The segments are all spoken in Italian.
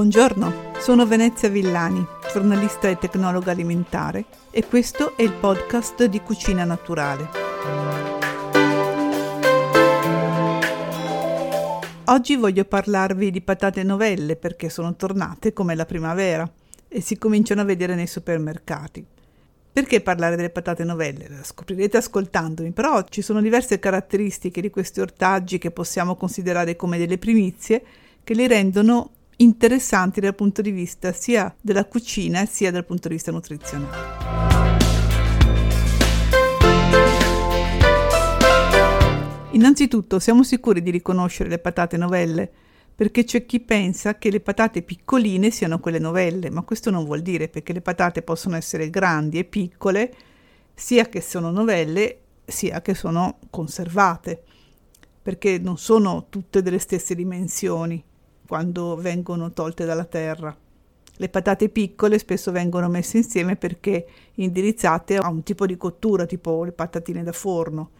Buongiorno, sono Venezia Villani, giornalista e tecnologa alimentare e questo è il podcast di Cucina Naturale. Oggi voglio parlarvi di patate novelle perché sono tornate come la primavera e si cominciano a vedere nei supermercati. Perché parlare delle patate novelle? La scoprirete ascoltandomi, però ci sono diverse caratteristiche di questi ortaggi che possiamo considerare come delle primizie che li rendono interessanti dal punto di vista sia della cucina sia dal punto di vista nutrizionale. Innanzitutto siamo sicuri di riconoscere le patate novelle perché c'è chi pensa che le patate piccoline siano quelle novelle, ma questo non vuol dire perché le patate possono essere grandi e piccole, sia che sono novelle sia che sono conservate, perché non sono tutte delle stesse dimensioni quando vengono tolte dalla terra. Le patate piccole spesso vengono messe insieme perché indirizzate a un tipo di cottura, tipo le patatine da forno.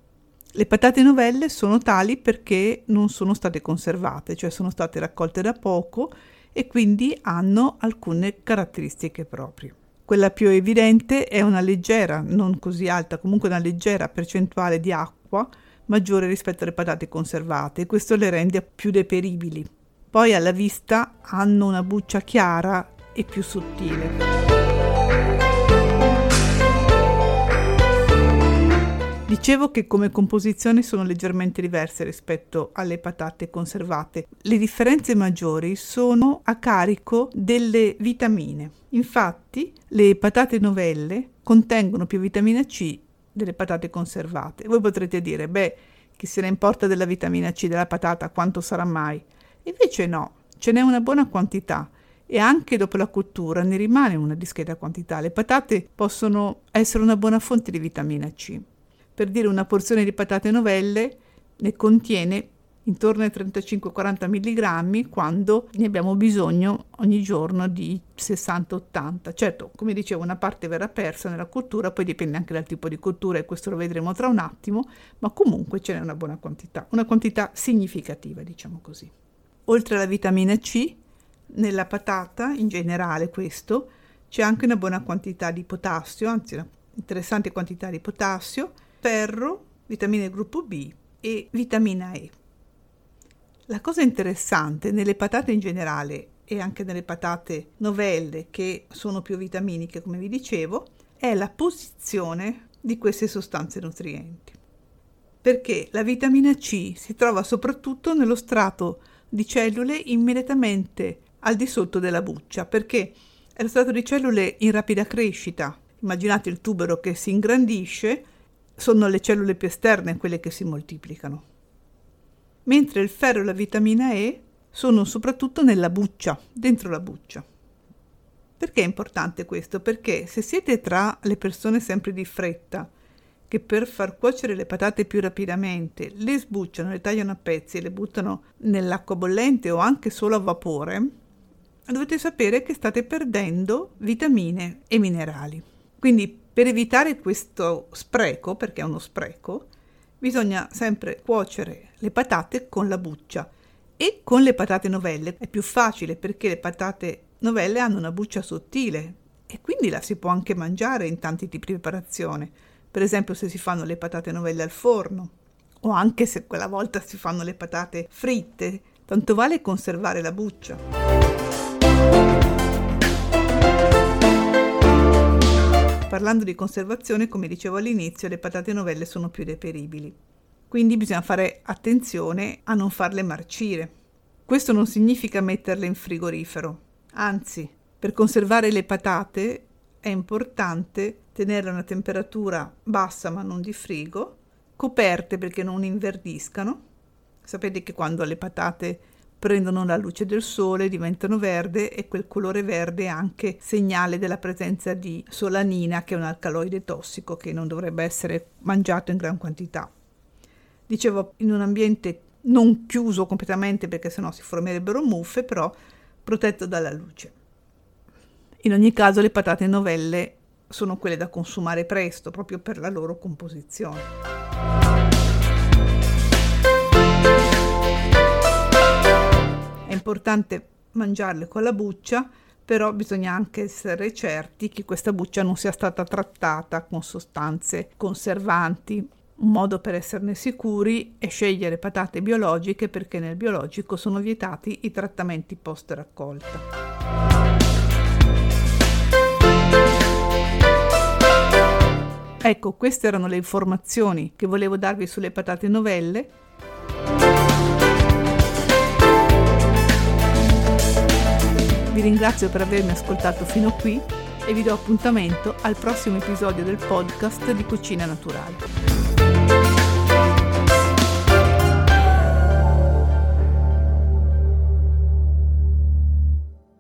Le patate novelle sono tali perché non sono state conservate, cioè sono state raccolte da poco e quindi hanno alcune caratteristiche proprie. Quella più evidente è una leggera, non così alta, comunque una leggera percentuale di acqua maggiore rispetto alle patate conservate e questo le rende più deperibili poi alla vista hanno una buccia chiara e più sottile. Dicevo che come composizione sono leggermente diverse rispetto alle patate conservate. Le differenze maggiori sono a carico delle vitamine. Infatti, le patate novelle contengono più vitamina C delle patate conservate. Voi potrete dire, beh, chi se ne importa della vitamina C della patata, quanto sarà mai? Invece no, ce n'è una buona quantità e anche dopo la cottura ne rimane una discreta quantità. Le patate possono essere una buona fonte di vitamina C. Per dire una porzione di patate novelle ne contiene intorno ai 35-40 mg quando ne abbiamo bisogno ogni giorno di 60-80. Certo, come dicevo, una parte verrà persa nella cottura, poi dipende anche dal tipo di cottura e questo lo vedremo tra un attimo, ma comunque ce n'è una buona quantità, una quantità significativa, diciamo così. Oltre alla vitamina C, nella patata, in generale questo, c'è anche una buona quantità di potassio, anzi una interessante quantità di potassio, ferro, vitamine gruppo B e vitamina E. La cosa interessante nelle patate in generale e anche nelle patate novelle che sono più vitaminiche, come vi dicevo, è la posizione di queste sostanze nutrienti. Perché la vitamina C si trova soprattutto nello strato di cellule immediatamente al di sotto della buccia, perché è lo strato di cellule in rapida crescita. Immaginate il tubero che si ingrandisce, sono le cellule più esterne quelle che si moltiplicano. Mentre il ferro e la vitamina E sono soprattutto nella buccia, dentro la buccia. Perché è importante questo? Perché se siete tra le persone sempre di fretta, che per far cuocere le patate più rapidamente le sbucciano, le tagliano a pezzi e le buttano nell'acqua bollente o anche solo a vapore, dovete sapere che state perdendo vitamine e minerali. Quindi per evitare questo spreco, perché è uno spreco, bisogna sempre cuocere le patate con la buccia e con le patate novelle è più facile perché le patate novelle hanno una buccia sottile e quindi la si può anche mangiare in tanti tipi di preparazione per esempio se si fanno le patate novelle al forno o anche se quella volta si fanno le patate fritte, tanto vale conservare la buccia. Parlando di conservazione, come dicevo all'inizio, le patate novelle sono più deperibili. Quindi bisogna fare attenzione a non farle marcire. Questo non significa metterle in frigorifero, anzi, per conservare le patate è importante tenere a una temperatura bassa ma non di frigo, coperte perché non inverdiscano. Sapete che quando le patate prendono la luce del sole diventano verde e quel colore verde è anche segnale della presenza di solanina che è un alcaloide tossico che non dovrebbe essere mangiato in gran quantità. Dicevo in un ambiente non chiuso completamente perché sennò si formerebbero muffe, però protetto dalla luce. In ogni caso le patate novelle sono quelle da consumare presto proprio per la loro composizione. È importante mangiarle con la buccia, però bisogna anche essere certi che questa buccia non sia stata trattata con sostanze conservanti. Un modo per esserne sicuri è scegliere patate biologiche perché nel biologico sono vietati i trattamenti post raccolta. Ecco, queste erano le informazioni che volevo darvi sulle patate novelle. Vi ringrazio per avermi ascoltato fino qui e vi do appuntamento al prossimo episodio del podcast di Cucina Naturale.